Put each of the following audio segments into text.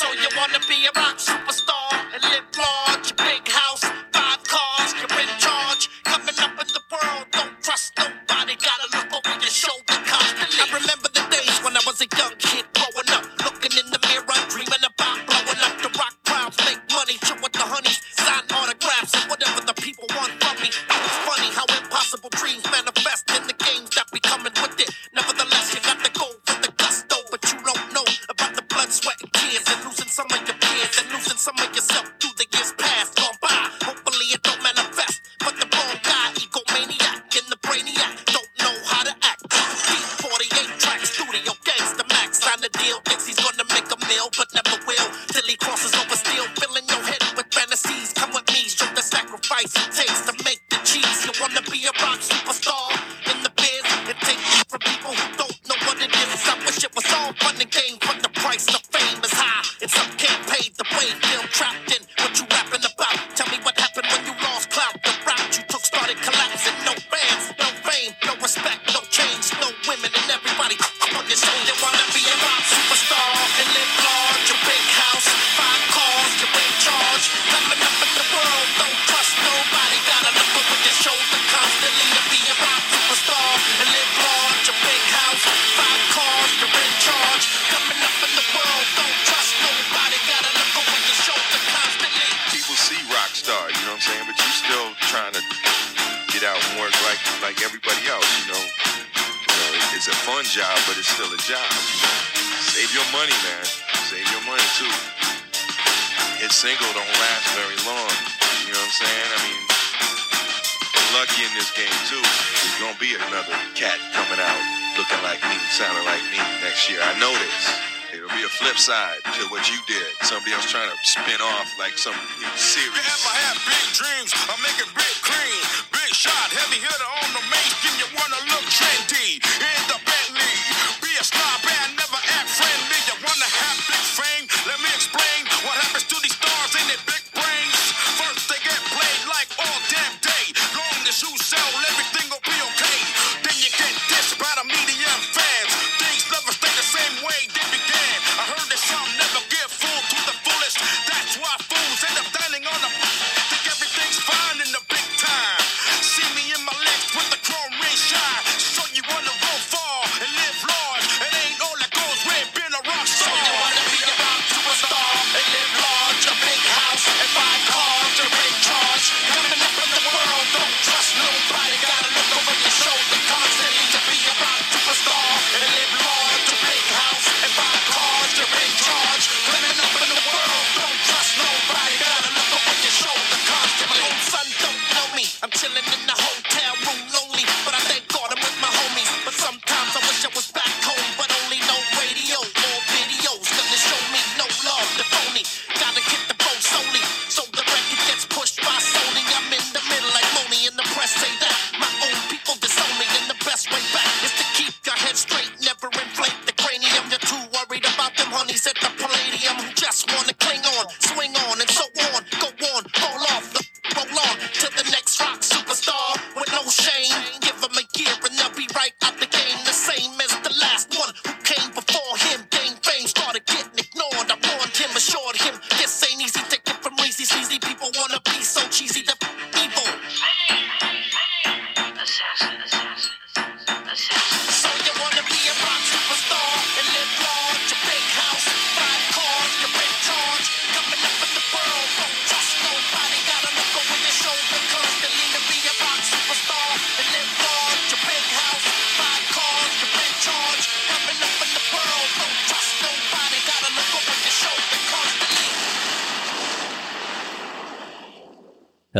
So you wanna be a rock superstar? get out and work like like everybody else, you know. You know it's a fun job, but it's still a job, you know. Save your money, man. Save your money too. It's single don't last very long. You know what I'm saying? I mean, lucky in this game too. There's gonna be another cat coming out looking like me, sounding like me next year. I know this. It'll be a flip side to what you did. Somebody else trying to spin off like some you know, serious. If I have big dreams, I'm making big cream. Big shot, heavy hitter on the. You wanna look trendy in the Bentley. Be a star never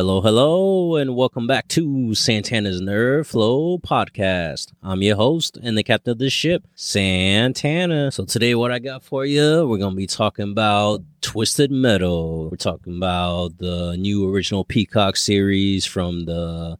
Hello, hello, and welcome back to Santana's Nerve Flow Podcast. I'm your host and the captain of this ship, Santana. So, today, what I got for you, we're going to be talking about Twisted Metal. We're talking about the new original Peacock series from the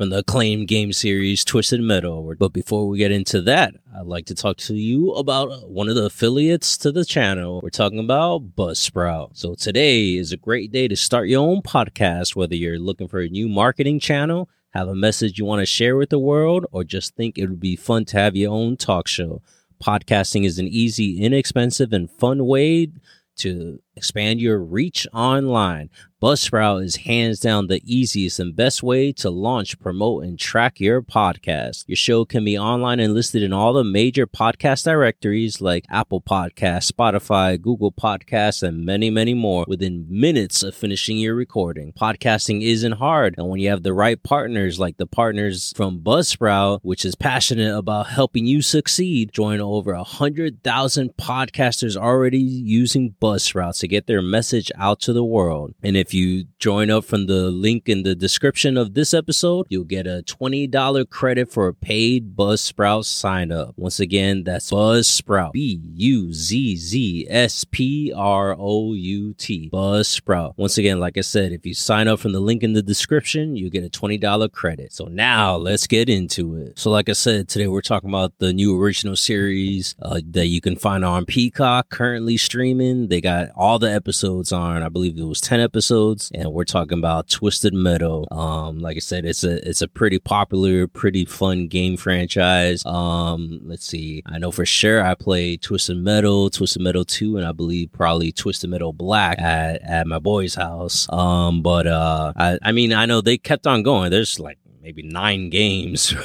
from the acclaimed game series Twisted Metal. But before we get into that, I'd like to talk to you about one of the affiliates to the channel. We're talking about Buzzsprout. So today is a great day to start your own podcast, whether you're looking for a new marketing channel, have a message you want to share with the world, or just think it would be fun to have your own talk show. Podcasting is an easy, inexpensive, and fun way to expand your reach online. Buzzsprout is hands down the easiest and best way to launch, promote, and track your podcast. Your show can be online and listed in all the major podcast directories like Apple Podcasts, Spotify, Google Podcasts, and many, many more within minutes of finishing your recording. Podcasting isn't hard, and when you have the right partners like the partners from Buzzsprout, which is passionate about helping you succeed, join over a hundred thousand podcasters already using Buzzsprout to get their message out to the world. And if you join up from the link in the description of this episode, you'll get a $20 credit for a paid Buzzsprout sign up. Once again, that's Buzzsprout. B U Z Z S P R O U T. Buzzsprout. Once again, like I said, if you sign up from the link in the description, you get a $20 credit. So now let's get into it. So, like I said, today we're talking about the new original series uh, that you can find on Peacock currently streaming. They got all the episodes on, I believe it was 10 episodes, and we're talking about Twisted Metal. Um, like I said, it's a it's a pretty popular, pretty fun game franchise. Um, let's see, I know for sure I played Twisted Metal, Twisted Metal 2, and I believe probably Twisted Metal Black at, at my boy's house. Um, but uh I, I mean I know they kept on going. There's like maybe nine games.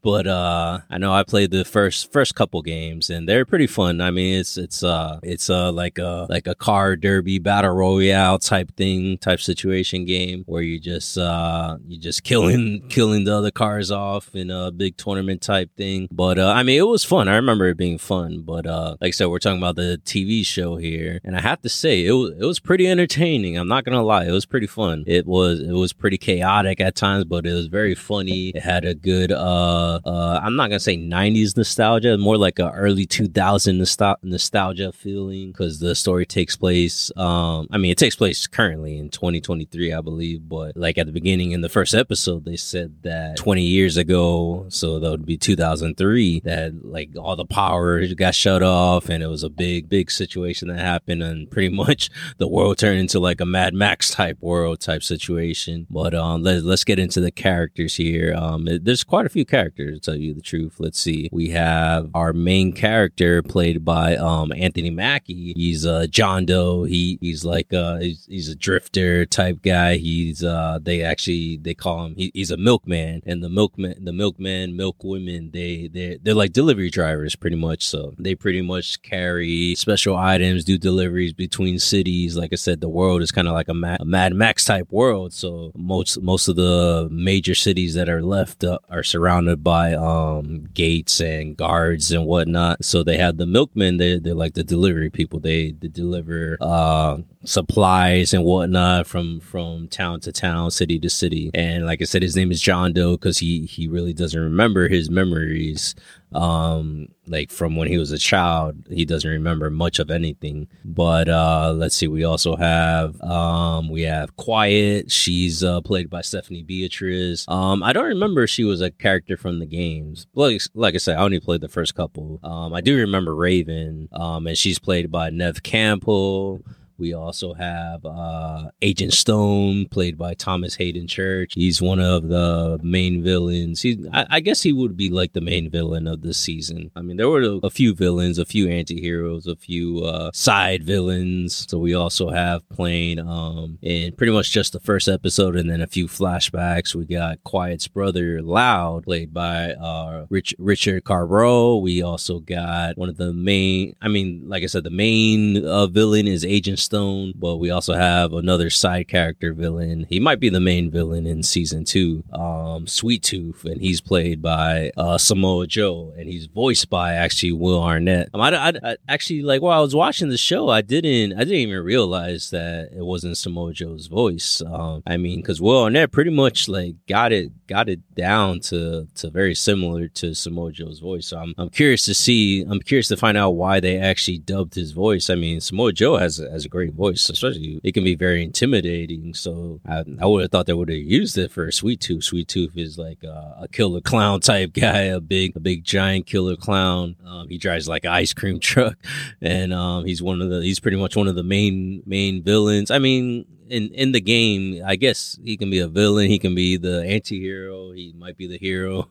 But uh i know i played the first first couple games and they're pretty fun. I mean it's it's uh it's uh like a like a car derby battle royale type thing type situation game where you just uh you just killing killing the other cars off in a big tournament type thing. But uh i mean it was fun. I remember it being fun. But uh like i said we're talking about the tv show here. And i have to say it was it was pretty entertaining. I'm not gonna lie. It was pretty fun. It was it was pretty chaotic at times but it was very funny. It had a good uh uh i'm not gonna say 90s nostalgia more like a early 2000 nostal- nostalgia feeling because the story takes place um i mean it takes place currently in 2023 i believe but like at the beginning in the first episode they said that 20 years ago so that would be 2003 that like all the power got shut off and it was a big big situation that happened and pretty much the world turned into like a mad max type world type situation. But um let, let's get into the characters here. Um there's quite a few characters to tell you the truth. Let's see. We have our main character played by um anthony mackie. He's uh john doe. He he's like uh he's, he's a drifter type guy. He's uh they actually they call him he, he's a milkman. And the milkman the milkman milk women they they they're like delivery drivers pretty much. So they pretty much carry special items do deliveries between cities. Like i said the world is kind of like a, Ma- a mad max type world. So most most of the major cities that are left uh, are surrounded by um gates and guards and whatnot. So they have the milkmen they, they're like the delivery people. They, they deliver uh supplies and whatnot from from town to town city to city. And like i said his name is john doe because he he really doesn't remember his memories um like from when he was a child he doesn't remember much of anything. But uh let's see we also have um we have quiet. She's uh played by stephanie beatrice um i don't remember she was a character from the games. Like, like i said i only played the first couple. Um i do remember raven. Um and she's played by neve campbell we also have uh, Agent Stone, played by Thomas Haden Church. He's one of the main villains. He, I, I guess he would be like the main villain of this season. I mean, there were a, a few villains, a few anti-heroes, a few uh, side villains. So we also have playing um, in pretty much just the first episode and then a few flashbacks. We got Quiet's brother, Loud, played by uh, Rich, Richard Carbo. We also got one of the main, I mean, like I said, the main uh, villain is Agent Stone, but we also have another side character villain. He might be the main villain in season two, um, Sweet Tooth, and he's played by uh, Samoa Joe, and he's voiced by actually Will Arnett. Um, I, I, I actually like while I was watching the show, I didn't, I didn't even realize that it wasn't Samoa Joe's voice. Um, I mean, because Will Arnett pretty much like got it, got it down to to very similar to Samoa Joe's voice. So I'm, I'm curious to see, I'm curious to find out why they actually dubbed his voice. I mean, Samoa Joe has has a great voice, especially it can be very intimidating. So I, I would have thought they would have used it for Sweet Tooth. Sweet Tooth is like a, a killer clown type guy, a big, a big giant killer clown. Um, he drives like an ice cream truck, and um, he's one of the, he's pretty much one of the main main villains. I mean, in in the game, I guess he can be a villain. He can be the anti-hero. He might be the hero.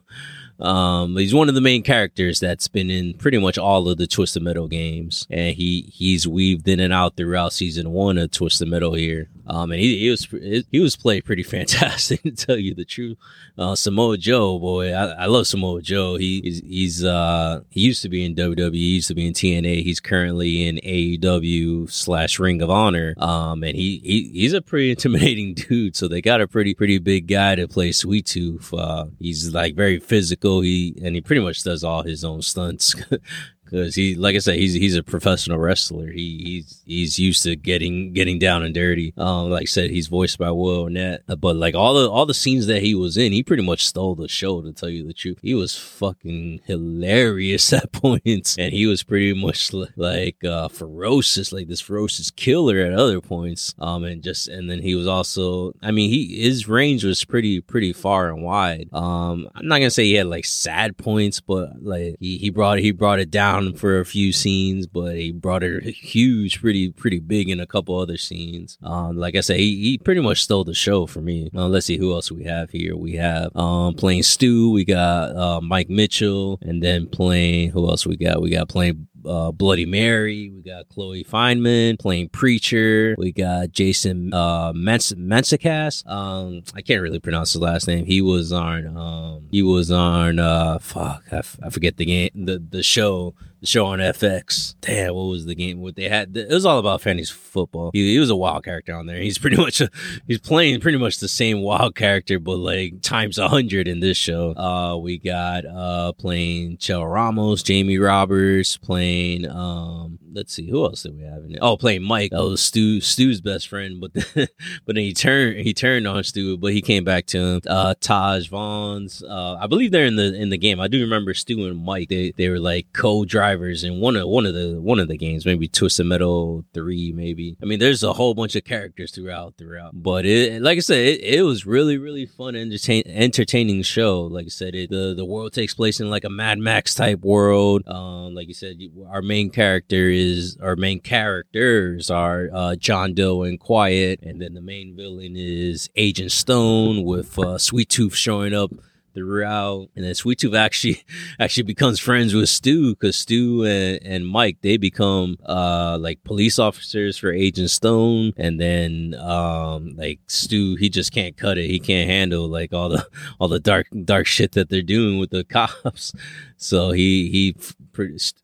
Um, he's one of the main characters that's been in pretty much all of the Twisted Metal games, and he he's weaved in and out throughout season one of Twisted Metal here. Um, and he, he was he was played pretty fantastic to tell you the truth. Uh, Samoa Joe, boy, I, I love Samoa Joe. He he's, he's uh he used to be in WWE, he used to be in TNA. He's currently in AEW slash Ring of Honor. Um, and he, he he's a pretty intimidating dude. So they got a pretty pretty big guy to play Sweet Tooth. Uh, he's like very physical. He and he pretty much does all his own stunts. Cause he, like I said, he's he's a professional wrestler. He he's he's used to getting getting down and dirty. Um, like I said, he's voiced by Will Arnett. But like all the all the scenes that he was in, he pretty much stole the show. To tell you the truth, he was fucking hilarious at points, and he was pretty much like uh, ferocious, like this ferocious killer at other points. Um, and just and then he was also, I mean, he his range was pretty pretty far and wide. Um, I'm not gonna say he had like sad points, but like he he brought he brought it down for a few scenes, but he brought it huge, pretty pretty big in a couple other scenes. Um, like I said, he, he pretty much stole the show for me. Uh, let's see who else we have here. We have um playing Stu. We got uh, Mike Mitchell, and then playing who else we got? We got playing uh, Bloody Mary. We got Chloe Fineman playing Preacher. We got Jason uh, Mens- Um, I can't really pronounce his last name. He was on. Um, he was on. Uh, fuck, I, f- I forget the game. The the show show on FX. Damn, what was the game? What they had? It was all about fantasy football. He, he was a wild character on there. He's pretty much a, he's playing pretty much the same wild character, but like times a hundred in this show. Uh, we got uh playing Chel Ramos, Jamie Roberts playing um. Let's see who else did we have in it. Oh, playing Mike. That was Stu Stu's best friend, but then, but then he turned he turned on Stu, but he came back to him. Uh, Tahj Vaughans. Uh, I believe they're in the in the game. I do remember Stu and Mike. They they were like co-drivers in one of one of the one of the games, maybe Twisted Metal three, maybe. I mean, there's a whole bunch of characters throughout throughout, but it like I said, it, it was really really fun, entertain, entertaining show. Like I said, it, the the world takes place in like a Mad Max type world. Um, like you said, our main character is our main characters are uh, John Doe and Quiet, and then the main villain is Agent Stone with uh, Sweet Tooth showing up throughout. And then Sweet Tooth actually actually becomes friends with Stu because Stu and, and Mike they become uh like police officers for Agent Stone. And then um like Stu he just can't cut it. He can't handle like all the all the dark dark shit that they're doing with the cops. So he he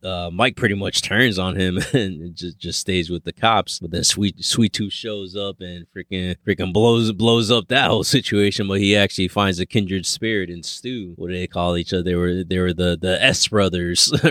uh, Mike pretty much turns on him and just just stays with the cops. But then Sweet Sweet Tooth shows up and freaking freaking blows blows up that whole situation. But he actually finds a kindred spirit in Stu. What do they call each other? They were they were the the S brothers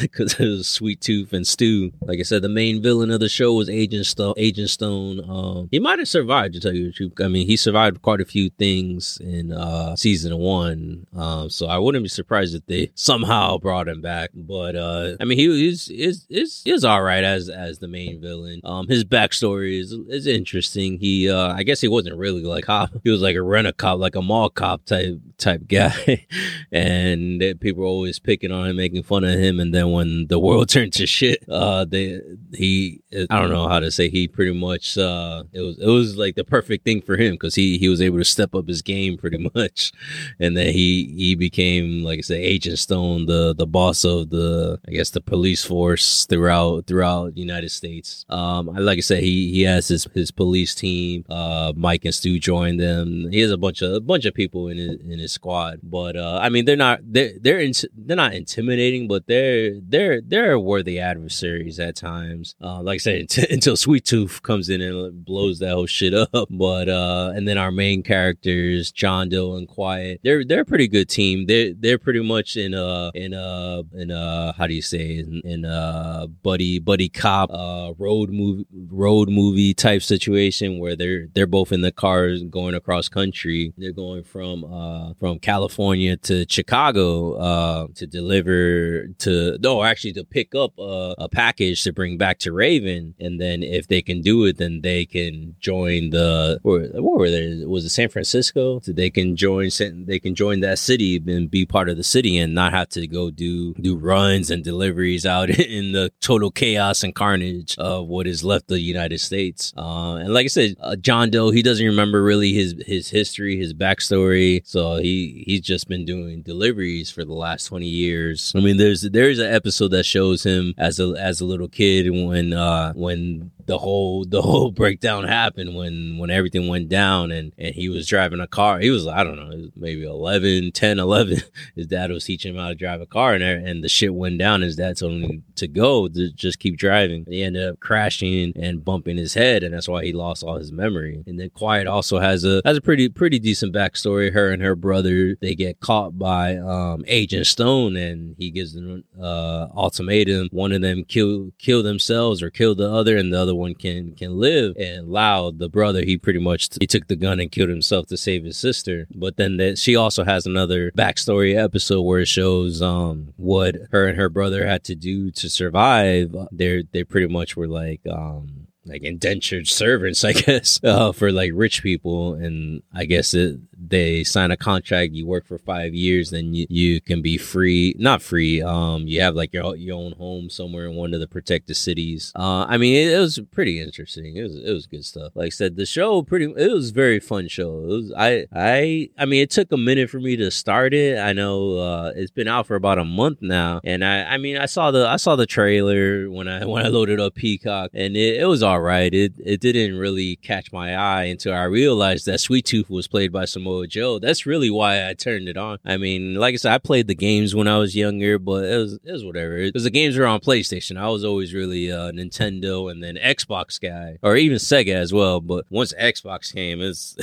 because it was Sweet Tooth and Stu. Like I said, the main villain of the show was Agent Stone. Agent Stone. Um, he might have survived to tell you the truth. I mean, he survived quite a few things in uh, season one. Um, so I wouldn't be surprised if they somehow brought him back. But uh, I mean, he is is is is all right as as the main villain. Um, his backstory is is interesting. He uh, I guess he wasn't really like cop. He was like a rent a cop, like a mall cop type type guy, and people were always picking on him, making fun of him. And then when the world turned to shit, uh, they he I don't know how to say he pretty much uh it was it was like the perfect thing for him because he he was able to step up his game pretty much, and then he he became like I said Agent Stone, the the boss of the I guess the police force throughout throughout the United States. Um, I like I said, he he has his his police team. Uh, Mike and Stu joined them. He has a bunch of a bunch of people in his in his squad, but uh, I mean they're not they're they're in, they're not intimidating, but they're they're they're worthy adversaries at times. Uh, like I said, t- until Sweet Tooth comes in and blows that whole shit up. But uh, and then our main characters, John Doe and Quiet, they're they're a pretty good team. They're they're pretty much in a in a in a how do you say in, in a buddy buddy cop uh road movie road movie type situation where they're they're both in the cars going across country. They're going from uh from California to Chicago uh to deliver to no actually to pick up uh, a package to bring back to Raven and then if they can do it, then they can join the or what were they? Was it San Francisco? So they can join. They can join that city and be part of the city, and not have to go do do runs and deliveries out in the total chaos and carnage of what is left of the United States. Uh, and like I said, uh, John Doe, he doesn't remember really his his history, his backstory. So he he's just been doing deliveries for the last twenty years. I mean, there's there's an episode that shows him as a as a little kid when uh when the whole the whole breakdown happened when when everything went down and and he was driving a car. He was i don't know maybe 11 10 11 his dad was teaching him how to drive a car and and the shit went down. His dad told him to go to just keep driving. He ended up crashing and bumping his head and that's why he lost all his memory. And then quiet also has a has a pretty pretty decent backstory. Her and her brother they get caught by um agent stone and he gives them uh ultimatum. One of them kill kill themselves or kill the other and the other one can can live. And loud the brother he pretty much he took the gun and killed himself to save his sister. But then that she also has another backstory episode where it shows um what her and her brother had to do to survive. They they pretty much were like um like indentured servants, I guess, uh, for like rich people. And I guess it, they sign a contract. You work for five years, then you, you can be free. Not free. Um, you have like your your own home somewhere in one of the protected cities. Uh, I mean, it, it was pretty interesting. It was it was good stuff. Like I said, the show pretty. It was very fun show. It was I I I mean, it took a minute for me to start it. I know uh, it's been out for about a month now, and I I mean, I saw the I saw the trailer when I when I loaded up Peacock, and it, it was all right. It it didn't really catch my eye until I realized that Sweet Tooth was played by Samoa Joe. That's really why I turned it on. I mean, like I said, I played the games when I was younger, but it was it was whatever. Because the games were on PlayStation. I was always really a Nintendo and then Xbox guy, or even Sega as well. But once Xbox came, it's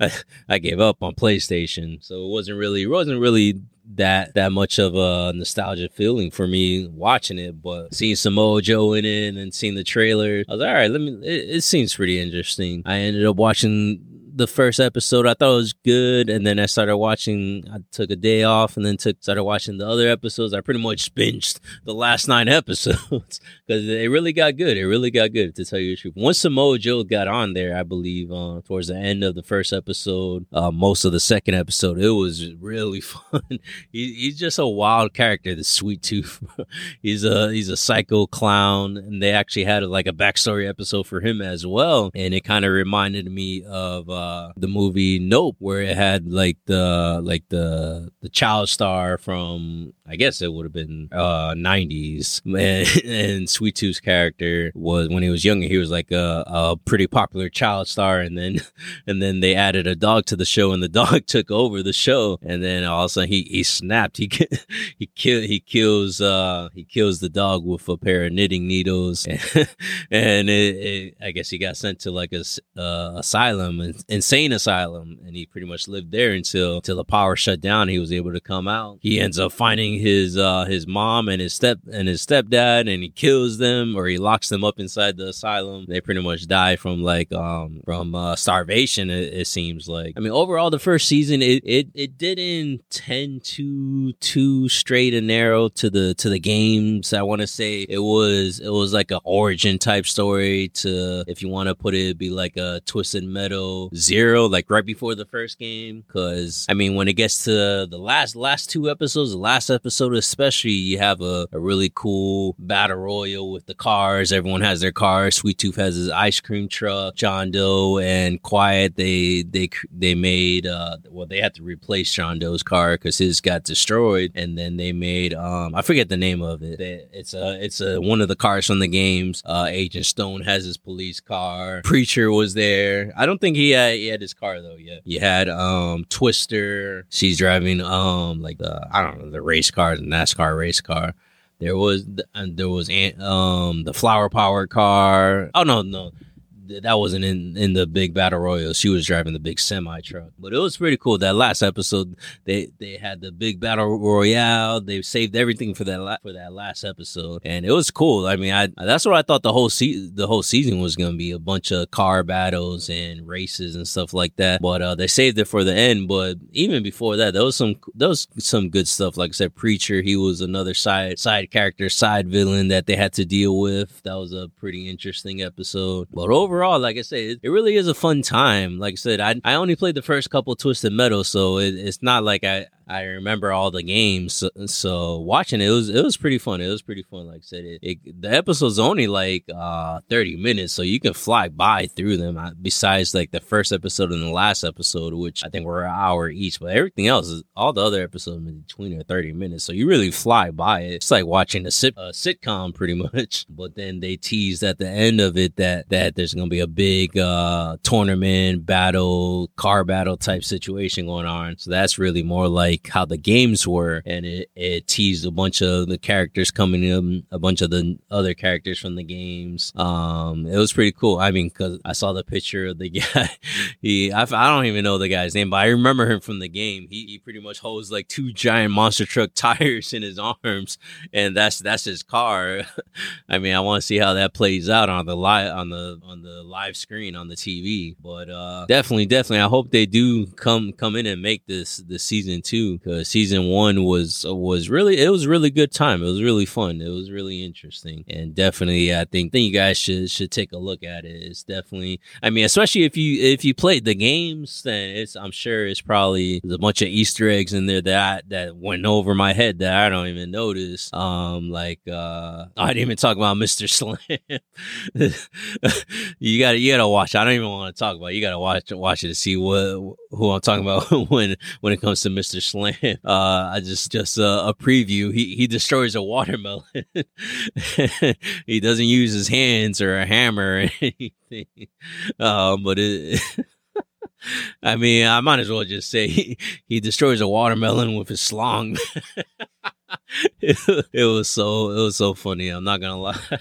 I, I gave up on PlayStation, so it wasn't really it wasn't really that that much of a nostalgia feeling for me watching it, but seeing Samoa Joe in it and seeing the trailer, I was like, all right, let me. It, it seems pretty interesting. I ended up watching the first episode. I thought it was good, and then I started watching. I took a day off, and then took started watching the other episodes. I pretty much binged the last nine episodes because it really got good. It really got good to tell you the truth. Once Samoa Joe got on there, I believe uh, towards the end of the first episode, uh, most of the second episode, it was really fun. he, he's just a wild character, the Sweet Tooth. he's a he's a psycho clown, and they actually had like a backstory episode for him as well, and it kind of reminded me of. Uh, the movie Nope, where it had like the like the the child star from I guess it would have been uh 90s and, and Sweet Tooth's character was when he was younger he was like a, a pretty popular child star. And then and then they added a dog to the show and the dog took over the show. And then all of a sudden he he snapped. He he kill he kills uh he kills the dog with a pair of knitting needles. And, it, it, I guess he got sent to like a uh, asylum and insane asylum and he pretty much lived there until until the power shut down. He was able to come out. He ends up finding his uh his mom and his step and his stepdad and he kills them or he locks them up inside the asylum. They pretty much die from like um from uh starvation it, it seems like. I mean overall the first season it it, it didn't tend to too straight and narrow to the to the games. I want to say it was it was like an origin type story to if you want to put it it'd be like a twisted metal zero like right before the first game because i mean when it gets to the last last two episodes the last episode especially you have a, a really cool battle royal with the cars. Everyone has their cars sweet tooth has his ice cream truck. John doe and quiet they they they made uh well they had to replace john doe's car because his got destroyed. And then they made um i forget the name of it. It's a it's a one of the cars from the games. Uh agent stone has his police car. Preacher was there. I don't think he had he had his car though Yeah, you had um twister. She's driving um like the i don't know the race car the nascar race car. There was and there was um the flower power car. Oh no no that wasn't in in the big battle royal. She was driving the big semi truck, but it was pretty cool. That last episode, they they had the big battle royale. They saved everything for that la- for that last episode, and it was cool. I mean, I that's what I thought the whole se- the whole season was gonna be a bunch of car battles and races and stuff like that. But uh, they saved it for the end. But even before that, there was some there was some good stuff. Like I said, preacher, he was another side side character, side villain that they had to deal with. That was a pretty interesting episode. But overall, like I said, it, it really is a fun time. Like I said, I I only played the first couple Twisted Metal, so it, it's not like I I remember all the games. So, so watching it, it was it was pretty fun. It was pretty fun. Like I said, it, it the episode's only like uh 30 minutes, so you can fly by through them. Uh, Besides like the first episode and the last episode, which I think were an hour each, but everything else is all the other episodes in between are 30 minutes. So you really fly by it. It's like watching a, sit, a sitcom pretty much. But then they teased at the end of it that that there's gonna be a big uh tournament battle, car battle type situation going on. So that's really more like how the games were, and it, it teased a bunch of the characters coming in, a bunch of the other characters from the games. Um, it was pretty cool. I mean, because I saw the picture of the guy. He, I, I don't even know the guy's name, but I remember him from the game. He, he pretty much holds like two giant monster truck tires in his arms, and that's that's his car. I mean, I want to see how that plays out on the live on the on the live screen on the TV. But uh, definitely, definitely, I hope they do come come in and make this this season two because season one was was really it was really good time. It was really fun. It was really interesting, and definitely, I think think you guys should should take a look at it. It's definitely, I mean, especially if you if you played the games, then it's I'm sure it's probably a bunch of Easter eggs in there that that went over my head that I don't even notice. Um, like uh, I didn't even talk about Mister Slam. you gotta you gotta watch. I don't even want to talk about. It. You gotta watch watch it to see what who I'm talking about when when it comes to Mister Slam. Uh, I just just a preview. He he destroys a watermelon. he doesn't use his hands or a hammer or anything. Um, but it. I mean, I might as well just say he, he destroys a watermelon with his slong. it, it was so it was so funny. I'm not gonna lie.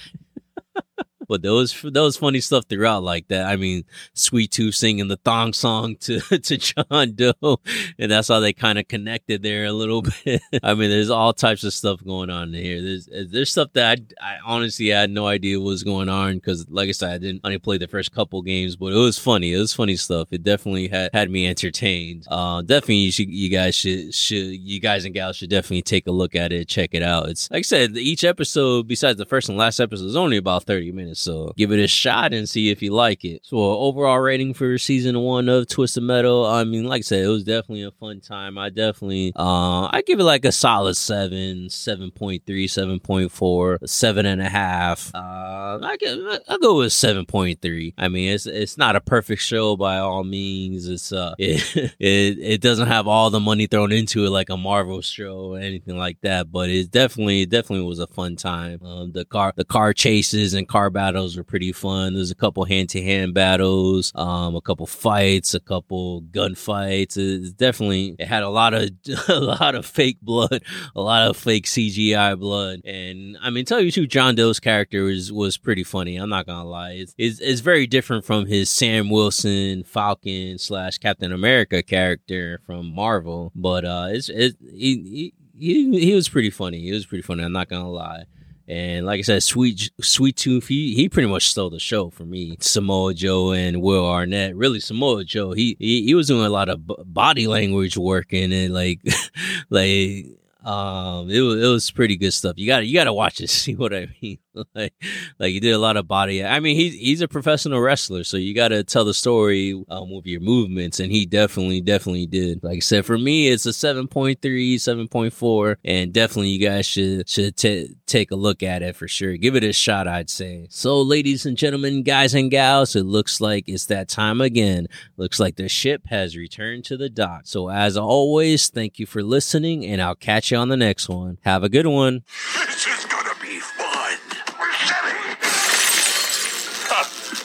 But there was funny stuff throughout like that. I mean, Sweet Tooth singing the thong song to to John Doe, and that's how they kind of connected there a little bit. I mean, there's all types of stuff going on here. There's there's stuff that I, I honestly had no idea was going on because, like I said, I didn't only play the first couple games, but it was funny. It was funny stuff. It definitely had had me entertained. Uh, definitely, you, should, you guys should should you guys and gals should definitely take a look at it, check it out. It's like I said, each episode, besides the first and last episode, is only about thirty minutes. So give it a shot and see if you like it. So overall rating for season one of Twisted Metal, I mean, like I said, it was definitely a fun time. I definitely, uh, I give it like a solid seven, 7.3, 7.4, seven and a half. Uh, I get, I go with 7.3. I mean, it's, it's not a perfect show by all means. It's, uh, it, it, it doesn't have all the money thrown into it like a Marvel show or anything like that, but it definitely, definitely was a fun time. Um, the car, the car chases and car battles were pretty fun. There's a couple hand to hand battles, um, a couple fights, a couple gunfights. It's definitely it had a lot of a lot of fake blood, a lot of fake CGI blood, and I mean, tell you too, John Doe's character was was pretty funny. I'm not gonna lie, it's it's, it's very different from his Sam Wilson Falcon slash Captain America character from Marvel, but uh, it's it he, he he was pretty funny. He was pretty funny. I'm not gonna lie. And like I said, Sweet Sweet Tooth, he, he pretty much stole the show for me. Samoa Joe and Will Arnett. Really, Samoa Joe, he he, he was doing a lot of b- body language work and it like like um it was it was pretty good stuff. You got you got to watch it, see what I mean. like like he did a lot of body. I mean, he's he's a professional wrestler, so you got to tell the story um, with your movements, and he definitely definitely did. Like I said, for me, it's a 7.3, 7.4, and definitely you guys should should t- take a look at it for sure. Give it a shot, I'd say. So, ladies and gentlemen, guys and gals, it looks like it's that time again. Looks like the ship has returned to the dock. So, as always, thank you for listening, and I'll catch you on the next one. Have a good one.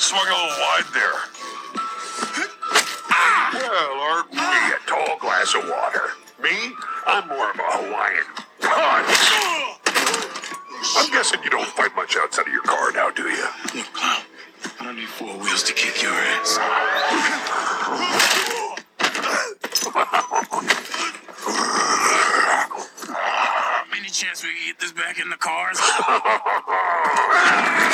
Swung a little wide there. Well, aren't we a tall glass of water? Me? I'm more of a Hawaiian punch. I'm guessing you don't fight much outside of your car now, do you? Look, clown, I don't need four wheels to kick your ass. Any chance we can get this back in the cars?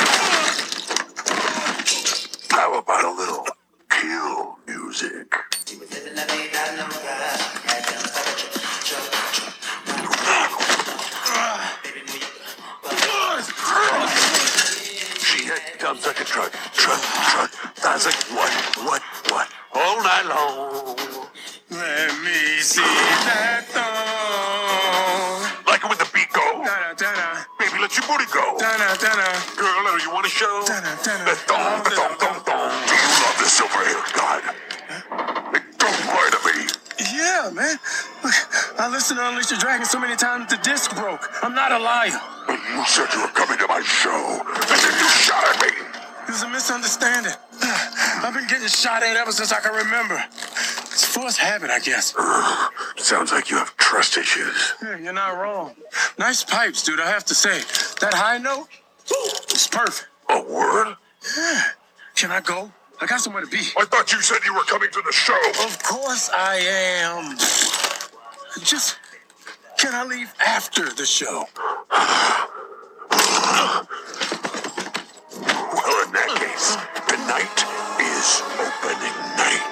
I listened to Unleash the Dragon so many times the disc broke. I'm not a liar. But you said you were coming to my show, and then you shot at me. It was a misunderstanding. I've been getting shot at ever since I can remember. It's forced habit, I guess. Sounds like you have trust issues. Yeah, you're not wrong. Nice pipes, dude, I have to say. That high note, it's perfect. A word? Yeah. Can I go? I got somewhere to be. I thought you said you were coming to the show. Of course I am. Just can I leave after the show? Well, in that case, tonight is opening night.